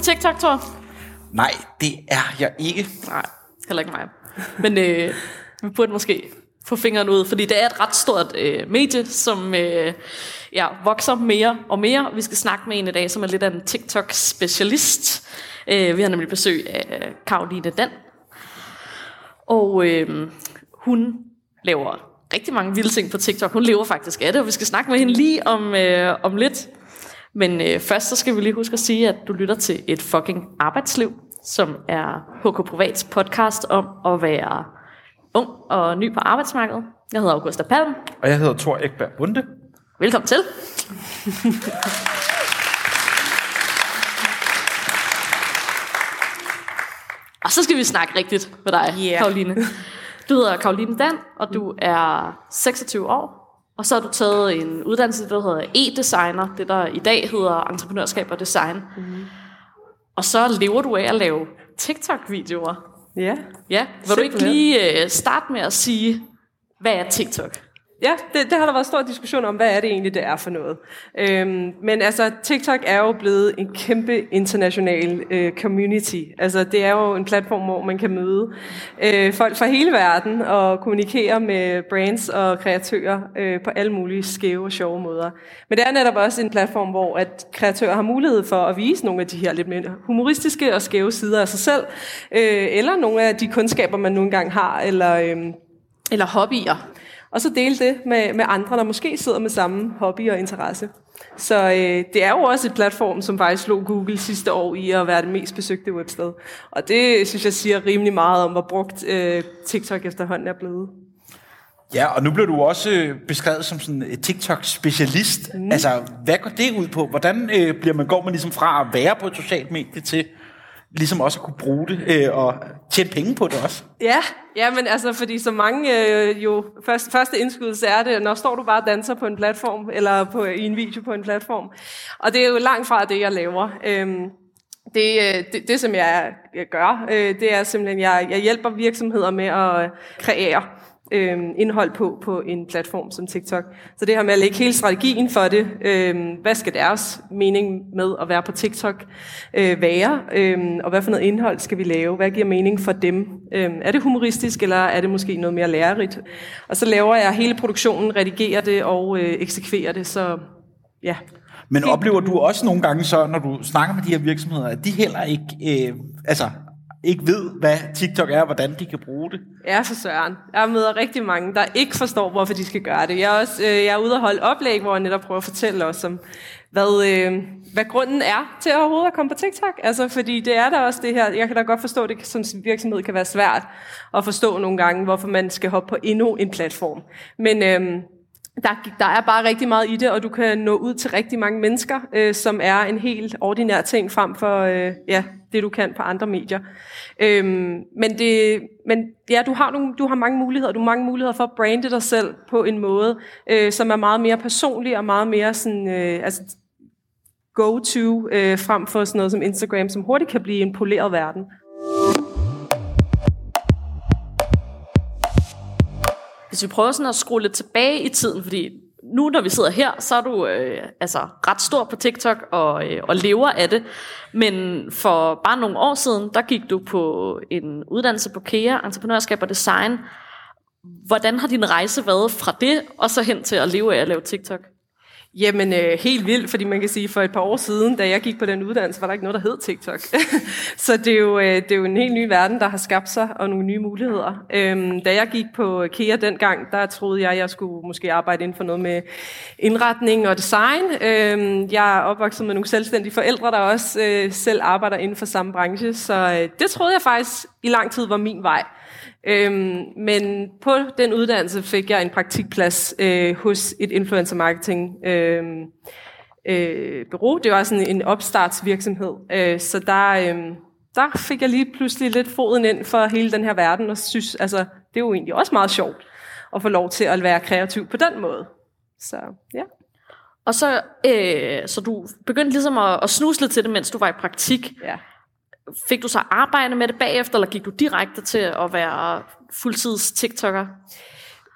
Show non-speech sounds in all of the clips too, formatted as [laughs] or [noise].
på TikTok, Thor? Nej, det er jeg ikke. Nej, heller ikke mig. Men øh, vi burde måske få fingeren ud, fordi det er et ret stort øh, medie, som øh, ja, vokser mere og mere. Vi skal snakke med en i dag, som er lidt af en TikTok-specialist. Øh, vi har nemlig besøg af Karoline Dan. Og øh, hun laver rigtig mange vilde ting på TikTok. Hun lever faktisk af det, og vi skal snakke med hende lige om, øh, om lidt. Men øh, først så skal vi lige huske at sige, at du lytter til et fucking arbejdsliv, som er HK Privats podcast om at være ung og ny på arbejdsmarkedet. Jeg hedder Augusta Palm. Og jeg hedder Thor Ekberg Bunde. Velkommen til. [laughs] og så skal vi snakke rigtigt med dig, Yeah. Karoline. Du hedder Karoline Dan, og du er 26 år. Og så har du taget en uddannelse, der hedder e-designer, det der i dag hedder entreprenørskab og design. Mm. Og så lever du af at lave TikTok-videoer. Ja. Ja, vil du ikke lige uh, starte med at sige, hvad er TikTok? Ja, det, det har der været stor diskussion om, hvad er det egentlig, det er for noget. Øhm, men altså, TikTok er jo blevet en kæmpe international øh, community. Altså, det er jo en platform, hvor man kan møde øh, folk fra hele verden og kommunikere med brands og kreatører øh, på alle mulige skæve og sjove måder. Men det er netop også en platform, hvor at kreatører har mulighed for at vise nogle af de her lidt mere humoristiske og skæve sider af sig selv, øh, eller nogle af de kundskaber, man nu engang har, eller... Øh, Eller hobbyer? Og så dele det med, med andre, der måske sidder med samme hobby og interesse. Så øh, det er jo også et platform, som faktisk slog Google sidste år i at være det mest besøgte websted. Og det synes jeg siger rimelig meget om, hvor brugt øh, TikTok efterhånden er blevet. Ja, og nu bliver du også øh, beskrevet som sådan et TikTok-specialist. Mm. Altså, hvad går det ud på? Hvordan øh, bliver man, går man ligesom fra at være på et socialt medie til ligesom også at kunne bruge det øh, og tjene penge på det også? Ja, ja, men altså, fordi så mange øh, jo, først, første indskydelse er det, når står du bare og danser på en platform, eller på, i en video på en platform. Og det er jo langt fra det, jeg laver. Øhm, det, øh, det, det, som jeg, jeg gør, øh, det er simpelthen, jeg, jeg hjælper virksomheder med at øh, kreere øh, indhold på på en platform som TikTok. Så det her med at lægge hele strategien for det, øh, hvad skal deres mening med at være på TikTok øh, være, øh, og hvad for noget indhold skal vi lave, hvad giver mening for dem? Øh, er det humoristisk, eller er det måske noget mere lærerigt? Og så laver jeg hele produktionen, redigerer det og øh, eksekverer det, så ja. Men oplever du også nogle gange så, når du snakker med de her virksomheder, at de heller ikke, øh, altså, ikke ved, hvad TikTok er, og hvordan de kan bruge det? Ja, for søren. Jeg møder rigtig mange, der ikke forstår, hvorfor de skal gøre det. Jeg er, også, øh, jeg er ude og holde oplæg, hvor jeg netop prøver at fortælle os om, hvad, øh, hvad grunden er til at overhovedet at komme på TikTok. Altså, fordi det er der også det her, jeg kan da godt forstå, at det som virksomhed kan være svært at forstå nogle gange, hvorfor man skal hoppe på endnu en platform. Men øh, der, der er bare rigtig meget i det, og du kan nå ud til rigtig mange mennesker, øh, som er en helt ordinær ting frem for øh, ja, det, du kan på andre medier. Øhm, men det, men ja, du har, nogle, du har mange muligheder. Du har mange muligheder for at brande dig selv på en måde, øh, som er meget mere personlig og meget mere sådan, øh, altså, go-to øh, frem for sådan noget som Instagram, som hurtigt kan blive en poleret verden. Hvis vi prøver sådan at skrue lidt tilbage i tiden, fordi nu når vi sidder her, så er du øh, altså ret stor på TikTok og, øh, og lever af det. Men for bare nogle år siden, der gik du på en uddannelse på KEA, entreprenørskab og design. Hvordan har din rejse været fra det, og så hen til at leve af at lave TikTok? Jamen, øh, helt vildt, fordi man kan sige, for et par år siden, da jeg gik på den uddannelse, var der ikke noget, der hed TikTok. [laughs] så det er, jo, øh, det er jo en helt ny verden, der har skabt sig, og nogle nye muligheder. Øhm, da jeg gik på KEA dengang, der troede jeg, jeg skulle måske arbejde inden for noget med indretning og design. Øhm, jeg er opvokset med nogle selvstændige forældre, der også øh, selv arbejder inden for samme branche, så øh, det troede jeg faktisk i lang tid var min vej. Øhm, men på den uddannelse fik jeg en praktikplads øh, hos et influencer marketing øh, øh, bureau. Det var sådan en opstartsvirksomhed. Øh, så der, øh, der fik jeg lige pludselig lidt foden ind for hele den her verden, og synes, altså, det er jo egentlig også meget sjovt at få lov til at være kreativ på den måde. Så ja. Og så, øh, så du begyndte ligesom at, at snuse lidt til det, mens du var i praktik. ja. Fik du så arbejde med det bagefter, eller gik du direkte til at være fuldtids TikToker?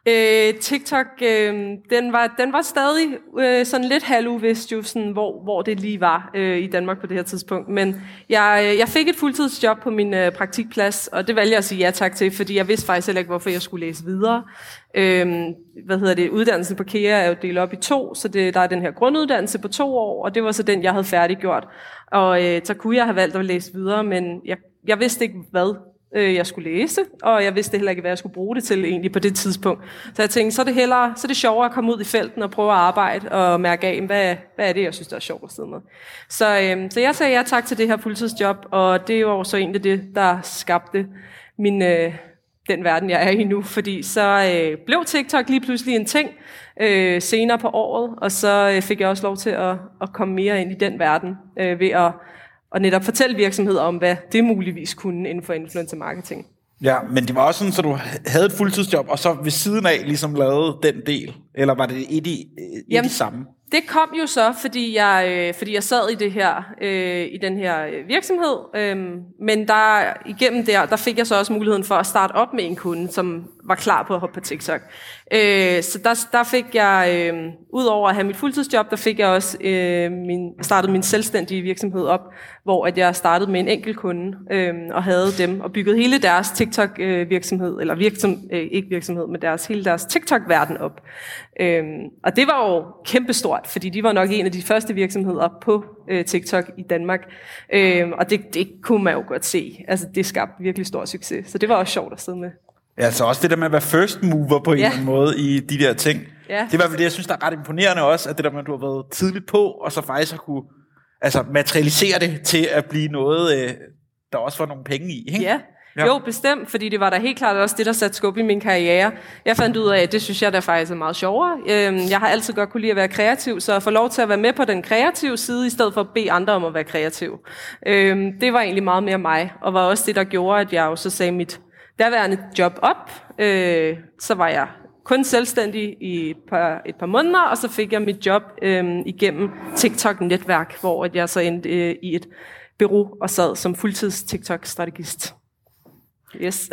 Øh, TikTok, øh, den, var, den var stadig øh, sådan lidt halvuvist, jo sådan, hvor, hvor det lige var øh, i Danmark på det her tidspunkt. Men jeg, øh, jeg fik et fuldtidsjob på min øh, praktikplads, og det valgte jeg at sige ja tak til, fordi jeg vidste faktisk heller ikke, hvorfor jeg skulle læse videre. Øh, hvad hedder det? Uddannelsen på KEA er jo delt op i to, så det, der er den her grunduddannelse på to år, og det var så den, jeg havde færdiggjort. Og øh, så kunne jeg have valgt at læse videre, men jeg, jeg vidste ikke, hvad øh, jeg skulle læse, og jeg vidste heller ikke, hvad jeg skulle bruge det til egentlig på det tidspunkt. Så jeg tænkte, så er det, hellere, så er det sjovere at komme ud i felten og prøve at arbejde og mærke af, hvad, hvad er det, jeg synes, der er sjovt at sidde med. Så, øh, så jeg sagde ja tak til det her fuldtidsjob, og det var så egentlig det, der skabte min, øh, den verden, jeg er i nu, fordi så øh, blev TikTok lige pludselig en ting øh, senere på året, og så øh, fik jeg også lov til at, at komme mere ind i den verden øh, ved at og netop fortælle virksomheder om, hvad det muligvis kunne inden for influencer marketing. Ja, men det var også sådan, så du havde et fuldtidsjob, og så ved siden af ligesom lavede den del? Eller var det et i, et Jamen, i samme? Det kom jo så, fordi jeg, øh, fordi jeg sad i det her øh, i den her virksomhed, øh, men der igennem der, der fik jeg så også muligheden for at starte op med en kunde, som var klar på at hoppe på TikTok. Øh, så der, der fik jeg, øh, ud over at have mit fuldtidsjob, der fik jeg også øh, min, startet min selvstændige virksomhed op, hvor at jeg startede med en enkelt kunde øh, og havde dem og byggede hele deres TikTok-virksomhed, øh, eller virksom, øh, ikke virksomhed, men deres, hele deres TikTok-verden op. Øh, og det var jo kæmpestort, fordi de var nok en af de første virksomheder på øh, TikTok i Danmark. Øh, og det, det kunne man jo godt se. Altså, det skabte virkelig stor succes. Så det var også sjovt at sidde med. Ja, altså også det der med at være first mover på en ja. eller anden måde i de der ting. Ja. Det var vel det, jeg synes, der er ret imponerende også, at det der med, at du har været tidligt på, og så faktisk har kunne altså, materialisere det til at blive noget, øh, der også får nogle penge i. Ikke? Ja. Ja. Jo, bestemt, fordi det var da helt klart også det, der satte skub i min karriere. Jeg fandt ud af, at det synes jeg da faktisk er meget sjovere. Øhm, jeg har altid godt kunne lide at være kreativ, så at få lov til at være med på den kreative side, i stedet for at bede andre om at være kreativ. Øhm, det var egentlig meget mere mig, og var også det, der gjorde, at jeg jo så sagde mit daværende job op. Øh, så var jeg kun selvstændig i et par, et par måneder, og så fik jeg mit job øh, igennem TikTok-netværk, hvor jeg så endte øh, i et bureau og sad som fuldtids TikTok-strategist. Yes.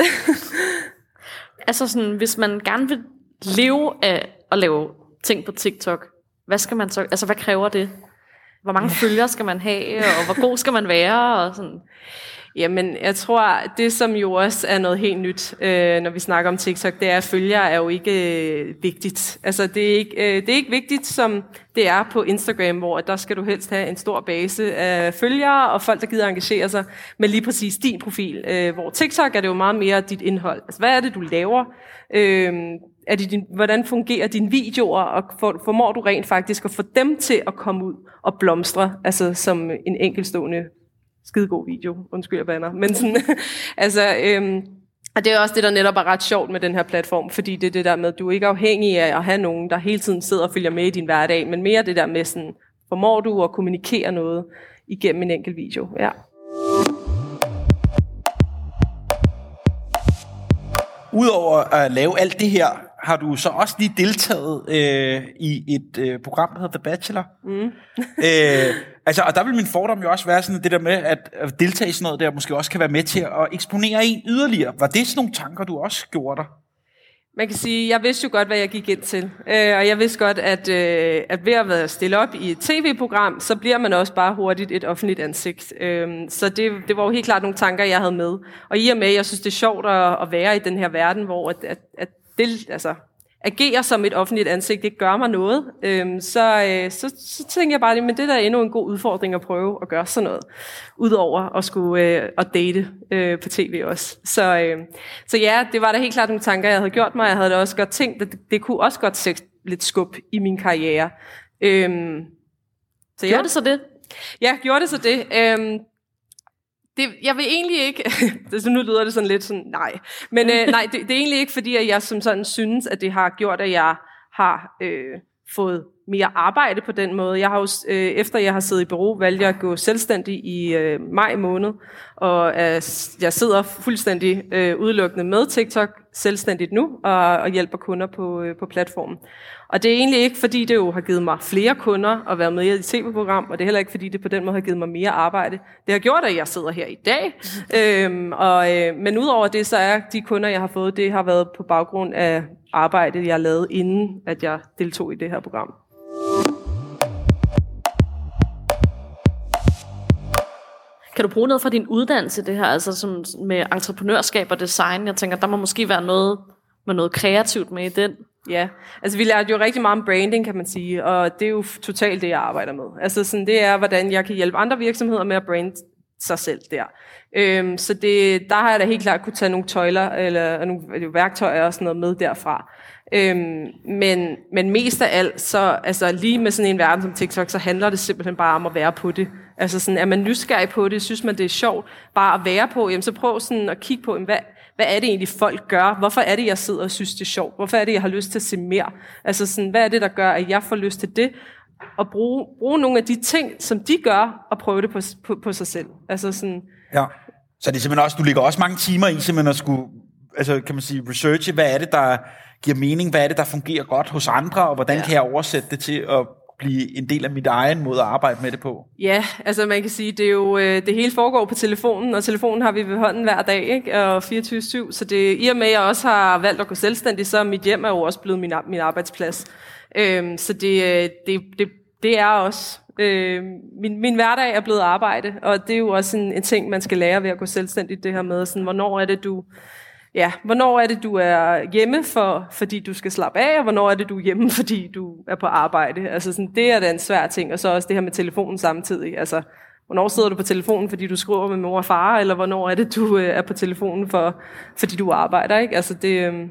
[laughs] altså sådan, hvis man gerne vil leve af at lave ting på TikTok, hvad skal man så, altså hvad kræver det? Hvor mange følgere skal man have, og hvor god skal man være? Og sådan. Jamen, jeg tror, det som jo også er noget helt nyt, øh, når vi snakker om TikTok, det er, at følgere er jo ikke øh, vigtigt. Altså, det er ikke, øh, det er ikke vigtigt, som det er på Instagram, hvor der skal du helst have en stor base af følgere og folk, der gider engagere sig med lige præcis din profil. Øh, hvor TikTok er det jo meget mere dit indhold. Altså, hvad er det, du laver? Øh, er det din, hvordan fungerer dine videoer, og for, formår du rent faktisk at få dem til at komme ud og blomstre, altså som en enkeltstående skidegod video, undskyld jeg banner, men sådan, [laughs] altså, øhm, og det er også det, der netop er ret sjovt med den her platform, fordi det er det der med, at du er ikke afhængig af at have nogen, der hele tiden sidder og følger med i din hverdag, men mere det der med sådan, formår du at kommunikere noget igennem en enkelt video. Ja. Udover at lave alt det her, har du så også lige deltaget øh, i et øh, program, der hedder The Bachelor. Mm. [laughs] øh, altså, og der vil min fordom jo også være sådan det der med, at, at deltage i sådan noget der, måske også kan være med til at eksponere en yderligere. Var det sådan nogle tanker, du også gjorde dig? Man kan sige, jeg vidste jo godt, hvad jeg gik ind til. Øh, og jeg vidste godt, at, øh, at ved at være stillet op i et tv-program, så bliver man også bare hurtigt et offentligt ansigt. Øh, så det, det var jo helt klart nogle tanker, jeg havde med. Og i og med, jeg synes, det er sjovt at, at være i den her verden, hvor at, at, at det, altså, agere som et offentligt ansigt, det gør mig noget. Øhm, så, øh, så, så tænker jeg bare, men det der er endnu en god udfordring at prøve at gøre sådan noget, udover at skulle øh, at date øh, på tv også. Så, øh, så ja, det var da helt klart nogle tanker, jeg havde gjort mig. Jeg havde da også godt tænkt, at det, det kunne også godt sætte lidt skub i min karriere. Øhm, så gjorde ja. det så det? Ja, gjorde det så det. Øhm, det, jeg vil egentlig ikke, [laughs] det, så nu lyder det sådan lidt sådan, nej, men øh, nej, det, det er egentlig ikke fordi, at jeg som sådan synes, at det har gjort, at jeg har øh, fået mere arbejde på den måde. Jeg har jo, øh, efter jeg har siddet i bureau, valgt jeg at gå selvstændig i øh, maj måned, og øh, jeg sidder fuldstændig øh, udelukkende med TikTok selvstændigt nu, og, og hjælper kunder på, øh, på platformen. Og det er egentlig ikke, fordi det jo har givet mig flere kunder at være med i et tv-program, og det er heller ikke, fordi det på den måde har givet mig mere arbejde. Det har gjort, at jeg sidder her i dag. øhm, og, øh, men udover det, så er de kunder, jeg har fået, det har været på baggrund af arbejde, jeg lavede, inden at jeg deltog i det her program. Kan du bruge noget fra din uddannelse, det her, altså som med entreprenørskab og design? Jeg tænker, der må måske være noget med noget kreativt med i den. Ja, altså vi lærte jo rigtig meget om branding, kan man sige, og det er jo totalt det, jeg arbejder med. Altså sådan, det er, hvordan jeg kan hjælpe andre virksomheder med at brande sig selv der. Øhm, så det, der har jeg da helt klart kunne tage nogle tøjler eller nogle øh, værktøjer og sådan noget med derfra. Øhm, men, men mest af alt, så altså lige med sådan en verden som TikTok, så handler det simpelthen bare om at være på det. Altså sådan, er man nysgerrig på det, synes man det er sjovt, bare at være på, jamen så prøv sådan at kigge på, jamen, hvad, hvad er det egentlig folk gør? Hvorfor er det, jeg sidder og synes, det er sjovt? Hvorfor er det, jeg har lyst til at se mere? Altså sådan, hvad er det, der gør, at jeg får lyst til det? Og bruge, bruge nogle af de ting, som de gør, og prøve det på, på, på sig selv. Altså sådan, Ja. Så det er simpelthen også, du ligger også mange timer i simpelthen at skulle, altså kan man sige, researche, hvad er det, der giver mening, hvad er det, der fungerer godt hos andre, og hvordan ja. kan jeg oversætte det til at blive en del af mit egen måde at arbejde med det på? Ja, altså man kan sige, det er jo øh, det hele foregår på telefonen, og telefonen har vi ved hånden hver dag, ikke? og 24-7, så det, i og med, at jeg også har valgt at gå selvstændig, så er mit hjem er jo også blevet min, min arbejdsplads. Øhm, så det, øh, det, det, det er også, øh, min, min hverdag er blevet arbejde, og det er jo også en, en ting, man skal lære ved at gå selvstændigt, det her med, sådan, hvornår er det, du ja, hvornår er det, du er hjemme, for, fordi du skal slappe af, og hvornår er det, du er hjemme, [laughs] fordi du er på arbejde. Altså sådan, det er da en svær ting, og så også det her med telefonen samtidig. Altså, hvornår sidder du på telefonen, fordi du skriver med mor og far, eller hvornår er det, du øh, er på telefonen, for, fordi du arbejder, ikke? Altså, det, øh,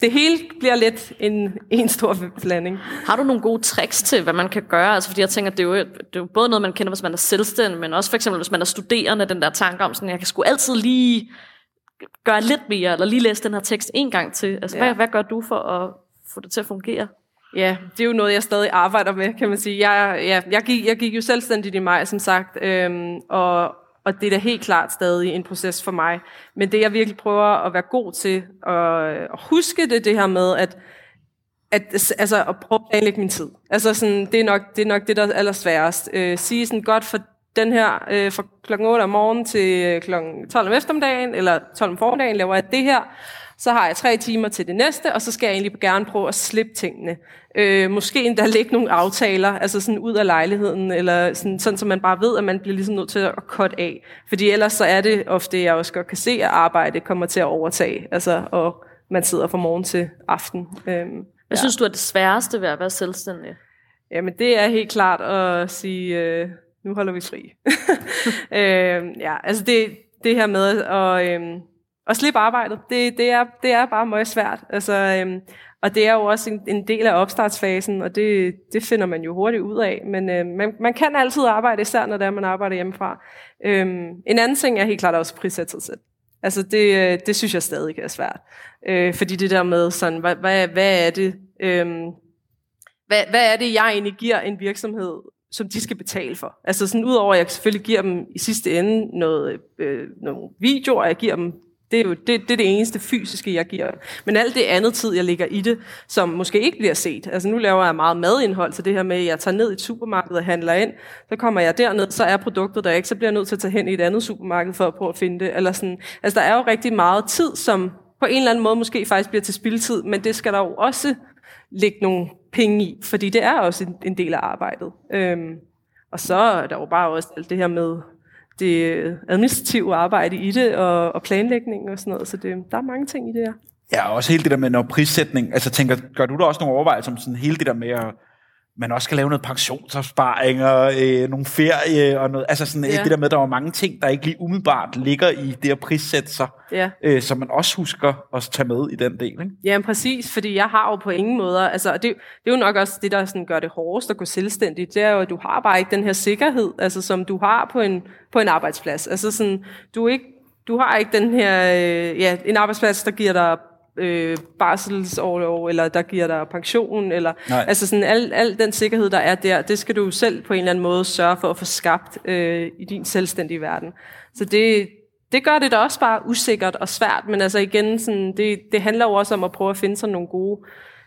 det hele bliver lidt en, en stor blanding. Har du nogle gode tricks til, hvad man kan gøre? Altså, fordi jeg tænker, det er, jo, det er jo både noget, man kender, hvis man er selvstændig, men også for eksempel, hvis man er studerende, den der tanke om, sådan, jeg kan sgu altid lige gøre lidt mere, eller lige læse den her tekst en gang til. Altså, ja. hvad, hvad gør du for at få det til at fungere? Ja, det er jo noget, jeg stadig arbejder med, kan man sige. Jeg, ja, jeg, gik, jeg gik jo selvstændigt i maj, som sagt, øhm, og, og det er da helt klart stadig en proces for mig. Men det, jeg virkelig prøver at være god til, og, huske det, det her med, at at, altså, at prøve at planlægge min tid. Altså, sådan, det, er nok, det er nok det, der er allersværest. Øh, sige sådan godt for den her øh, fra klokken 8 om morgenen til øh, klokken 12 om eftermiddagen, eller 12 om formiddagen, laver jeg det her. Så har jeg tre timer til det næste, og så skal jeg egentlig gerne prøve at slippe tingene. Øh, måske endda lægge nogle aftaler, altså sådan ud af lejligheden, eller sådan, sådan, så man bare ved, at man bliver ligesom nødt til at cut af. Fordi ellers så er det ofte, jeg også godt kan se, at arbejde kommer til at overtage, altså, og man sidder fra morgen til aften. Øh, Hvad ja. synes du er det sværeste ved at være selvstændig? Jamen det er helt klart at sige, øh, nu holder vi fri. [laughs] øh, ja, altså det, det her med at, øh, at slippe arbejdet, det, det, er, det er bare meget svært. Altså, øhm, og det er jo også en, en del af opstartsfasen, og det, det finder man jo hurtigt ud af. Men øhm, man, man kan altid arbejde, især når det er, man arbejder hjemmefra. Øhm, en anden ting er helt klart også prissætte sig selv. Altså det, øh, det synes jeg stadig er svært. Øh, fordi det der med sådan, hvad, hvad, hvad er det... Øhm, hvad, hvad er det, jeg egentlig giver en virksomhed som de skal betale for. Altså sådan udover, at jeg selvfølgelig giver dem i sidste ende noget, øh, øh nogle videoer, jeg giver dem det er jo det, det, er det eneste fysiske, jeg giver. Men alt det andet tid, jeg ligger i det, som måske ikke bliver set. Altså nu laver jeg meget madindhold til det her med, at jeg tager ned i et supermarked og handler ind. Så kommer jeg derned, så er produktet der ikke, så bliver jeg nødt til at tage hen i et andet supermarked for at prøve at finde det. Eller sådan. Altså der er jo rigtig meget tid, som på en eller anden måde måske faktisk bliver til spildtid, men det skal der jo også lægge nogle penge i, fordi det er også en, en del af arbejdet. Øhm, og så er der jo bare også alt det her med det administrative arbejde i det, og, og planlægning og sådan noget, så det, der er mange ting i det her. Ja, og også hele det der med når prissætning, altså tænker, gør du da også nogle overvejelser om sådan hele det der med at man også skal lave noget pensionsopsparinger, øh, nogle ferie og noget. Altså sådan, ja. det der med, at der var mange ting, der ikke lige umiddelbart ligger i det at prissætte sig, ja. øh, som man også husker at tage med i den del. Ikke? Ja, præcis, fordi jeg har jo på ingen måde, altså det, det er jo nok også det, der sådan gør det hårdest at gå selvstændigt, det er jo, at du har bare ikke den her sikkerhed, altså som du har på en, på en arbejdsplads. Altså sådan, du, ikke, du har ikke den her, øh, ja, en arbejdsplads, der giver dig øh, barselsårlov, eller der giver dig pension, eller Nej. altså sådan al, al den sikkerhed, der er der, det skal du selv på en eller anden måde sørge for at få skabt øh, i din selvstændige verden. Så det, det gør det da også bare usikkert og svært, men altså igen, sådan, det, det handler jo også om at prøve at finde sådan nogle gode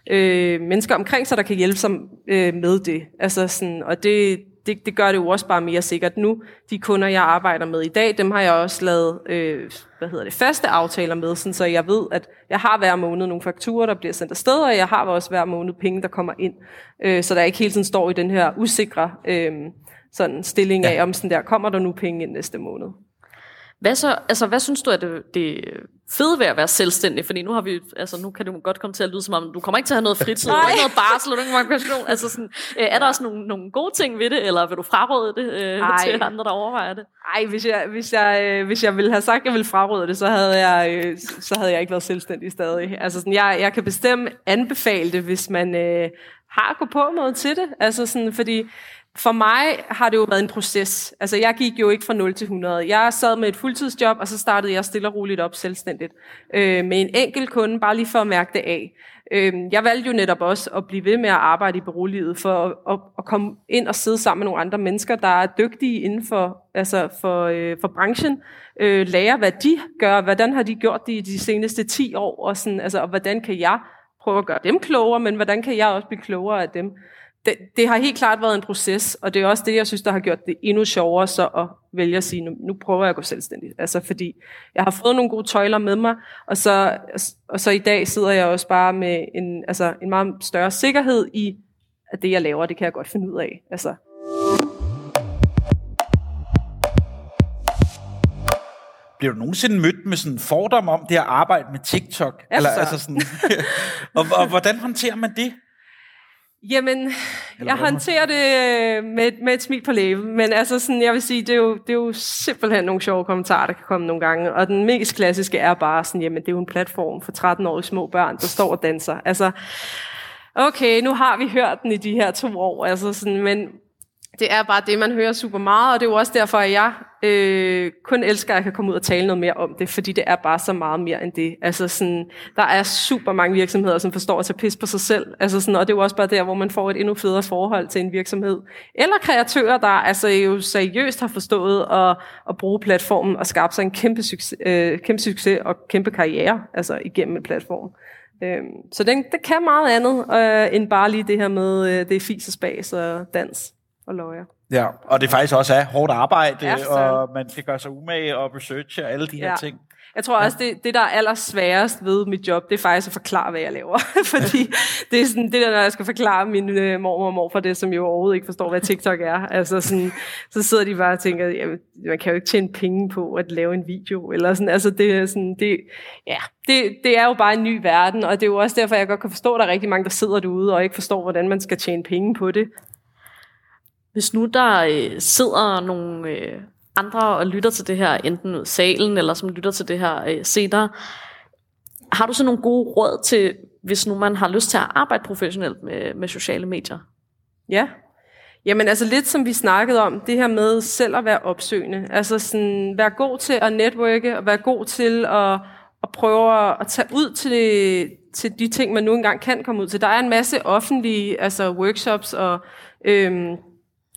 øh, mennesker omkring sig, der kan hjælpe sig øh, med det. Altså sådan, og det, det, det gør det jo også bare mere sikkert nu. De kunder, jeg arbejder med i dag, dem har jeg også lavet øh, hvad hedder det, faste aftaler med, sådan, så jeg ved, at jeg har hver måned nogle fakturer, der bliver sendt afsted, og jeg har også hver måned penge, der kommer ind. Øh, så der ikke hele tiden står i den her usikre øh, sådan stilling af, ja. om sådan der, kommer der nu penge ind næste måned. Hvad, så, altså, hvad synes du er det, det fede ved at være selvstændig? Fordi nu, har vi, altså, nu kan det godt komme til at lyde som om, du kommer ikke til at have noget fritid, du ikke noget barsel, du ikke noget Altså, sådan, øh, er der også nogle, nogle gode ting ved det, eller vil du fraråde det øh, til andre, der overvejer det? Nej, hvis jeg, hvis, jeg, øh, hvis jeg ville have sagt, at jeg ville fraråde det, så havde jeg, øh, så havde jeg ikke været selvstændig stadig. Altså, sådan, jeg, jeg kan bestemt anbefale det, hvis man øh, har gå på måde til det. Altså, sådan, fordi for mig har det jo været en proces. Altså, jeg gik jo ikke fra 0 til 100. Jeg sad med et fuldtidsjob, og så startede jeg stille og roligt op selvstændigt. Øh, med en enkelt kunde, bare lige for at mærke det af. Øh, jeg valgte jo netop også at blive ved med at arbejde i beroliget, for at, at, at komme ind og sidde sammen med nogle andre mennesker, der er dygtige inden for, altså for, øh, for branchen. Øh, lære, hvad de gør, hvordan har de gjort det i de seneste 10 år, og, sådan, altså, og hvordan kan jeg prøve at gøre dem klogere, men hvordan kan jeg også blive klogere af dem det, det har helt klart været en proces, og det er også det, jeg synes, der har gjort det endnu sjovere så at vælge at sige, nu, nu prøver jeg at gå selvstændig. Altså fordi jeg har fået nogle gode tøjler med mig, og så, og så i dag sidder jeg også bare med en, altså en meget større sikkerhed i, at det, jeg laver, det kan jeg godt finde ud af. Altså. Bliver du nogensinde mødt med sådan en fordom om det at arbejde med TikTok? Altså. Eller, altså sådan, [laughs] og, og hvordan håndterer man det? Jamen, Eller jeg håndterer det øh, med, med et smil på læben, men altså sådan, jeg vil sige, det er, jo, det er jo simpelthen nogle sjove kommentarer, der kan komme nogle gange, og den mest klassiske er bare sådan, jamen det er jo en platform for 13-årige små børn, der står og danser. Altså, okay, nu har vi hørt den i de her to år, altså sådan, men det er bare det, man hører super meget, og det er jo også derfor, at jeg øh, kun elsker, at jeg kan komme ud og tale noget mere om det, fordi det er bare så meget mere end det. Altså sådan, der er super mange virksomheder, som forstår at tage pis på sig selv, altså sådan, og det er jo også bare der, hvor man får et endnu federe forhold til en virksomhed. Eller kreatører, der altså jo seriøst har forstået at, at bruge platformen og skabe sig en kæmpe succes, øh, kæmpe succes og kæmpe karriere altså igennem en platform. Øhm, så den, det kan meget andet, øh, end bare lige det her med, øh, det er fis og spas og dans og løjer. Ja, og det faktisk også er hårdt arbejde, ja, og man skal gøre sig umage og researche og alle de her ja. ting. Jeg tror også, det, det der er allersværest ved mit job, det er faktisk at forklare, hvad jeg laver. [laughs] Fordi det er sådan, det der, når jeg skal forklare min øh, mormor og morfar det, som jo overhovedet ikke forstår, hvad TikTok er. Altså sådan, så sidder de bare og tænker, jamen, man kan jo ikke tjene penge på at lave en video. Eller sådan, altså det er sådan, det, ja, det, det er jo bare en ny verden, og det er jo også derfor, jeg godt kan forstå, at der er rigtig mange, der sidder derude og ikke forstår, hvordan man skal tjene penge på det. Hvis nu der øh, sidder nogle øh, andre og lytter til det her, enten ud salen, eller som lytter til det her øh, senere, har du så nogle gode råd til, hvis nu man har lyst til at arbejde professionelt med, med sociale medier? Ja, Jamen altså lidt som vi snakkede om, det her med selv at være opsøgende. Altså sådan, være god til at netværke, og være god til at, at prøve at tage ud til, til de ting, man nu engang kan komme ud til. Der er en masse offentlige altså workshops og øhm,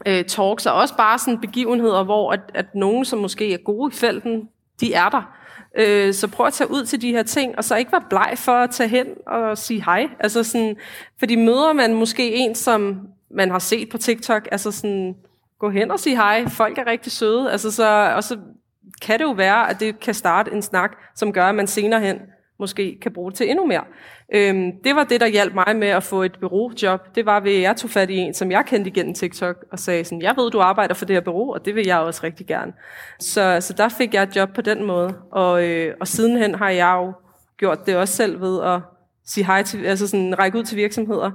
øh, talks, og også bare sådan begivenheder, hvor at, at nogen, som måske er gode i felten, de er der. Øh, så prøv at tage ud til de her ting, og så ikke være bleg for at tage hen og sige hej. Altså sådan, fordi møder man måske en, som man har set på TikTok, altså sådan, gå hen og sige hej, folk er rigtig søde, altså så, og så kan det jo være, at det kan starte en snak, som gør, at man senere hen måske kan bruge til endnu mere. Øhm, det var det, der hjalp mig med at få et bureaujob. Det var ved, at jeg tog fat i en, som jeg kendte igennem TikTok, og sagde sådan, jeg ved, du arbejder for det her bureau, og det vil jeg også rigtig gerne. Så, så der fik jeg et job på den måde, og, øh, og sidenhen har jeg jo gjort det også selv ved at sige hej til, altså sådan række ud til virksomheder.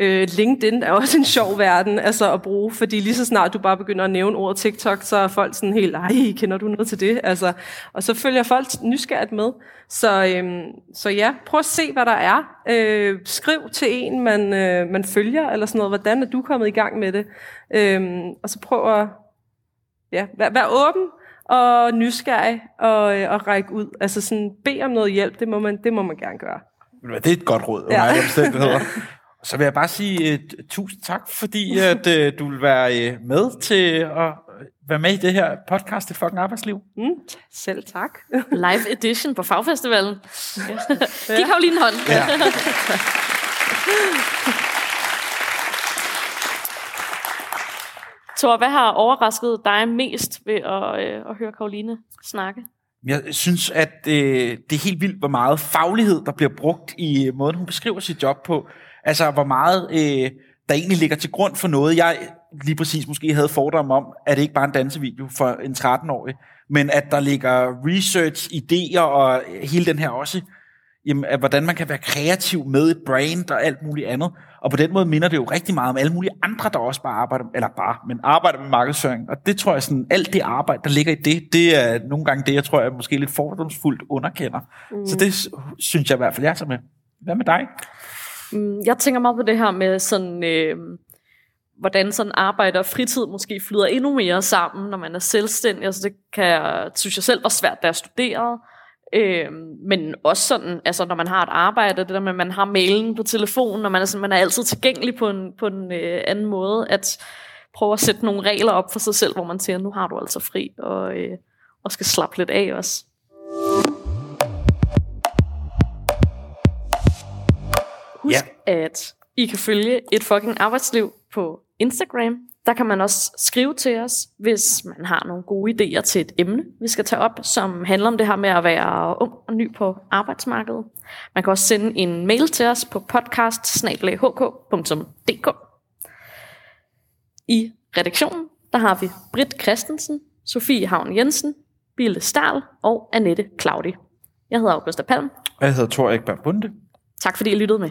Øh, LinkedIn er også en sjov verden altså at bruge, fordi lige så snart du bare begynder at nævne ordet TikTok, så er folk sådan helt, ej, kender du noget til det? Altså, og så følger folk nysgerrigt med. Så, øhm, så ja, prøv at se, hvad der er. Øh, skriv til en, man, øh, man følger, eller sådan noget. Hvordan er du kommet i gang med det? Øh, og så prøv at ja, være, vær åben og nysgerrig og, øh, og række ud. Altså sådan, bed om noget hjælp, det må man, det må man gerne gøre. Det er et godt råd under ja. omstændigheder. [laughs] Så vil jeg bare sige uh, tusind tak, fordi at uh, du vil være uh, med til at være med i det her podcast, Det fucking arbejdsliv. Mm, selv tak. [laughs] Live edition på Fagfestivalen. Ja. Giv Karoline en hånd. Ja. [laughs] Thor, hvad har overrasket dig mest ved at, øh, at høre Karoline snakke? Jeg synes, at øh, det er helt vildt, hvor meget faglighed, der bliver brugt i måden, hun beskriver sit job på. Altså, hvor meget øh, der egentlig ligger til grund for noget, jeg lige præcis måske havde fordom om, at det ikke bare er en dansevideo for en 13-årig, men at der ligger research, idéer og hele den her også, jamen, at hvordan man kan være kreativ med et brand og alt muligt andet. Og på den måde minder det jo rigtig meget om alle mulige andre, der også bare arbejder, eller bare, men arbejder med markedsføring. Og det tror jeg sådan, alt det arbejde, der ligger i det, det er nogle gange det, jeg tror, jeg måske lidt fordomsfuldt underkender. Mm. Så det synes jeg i hvert fald, jeg tager med. Hvad med dig? Mm, jeg tænker meget på det her med sådan, øh, hvordan sådan arbejde og fritid måske flyder endnu mere sammen, når man er selvstændig. Altså det kan jeg, synes jeg selv var svært, da jeg studerede. Øh, men også sådan, altså når man har et arbejde, det der med, at man har mailen på telefonen, og man er, sådan, man er altid tilgængelig på en, på en øh, anden måde, at prøve at sætte nogle regler op for sig selv, hvor man siger, nu har du altså fri, og, øh, og skal slappe lidt af også. Husk, ja. at I kan følge et fucking arbejdsliv på Instagram. Der kan man også skrive til os, hvis man har nogle gode idéer til et emne, vi skal tage op, som handler om det her med at være ung og ny på arbejdsmarkedet. Man kan også sende en mail til os på podcast I redaktionen, der har vi Britt Christensen, Sofie Havn Jensen, Bille Stahl og Annette Claudi. Jeg hedder Augusta Palm. Jeg hedder Thor Ekberg Bunde. Tak fordi I lyttede med.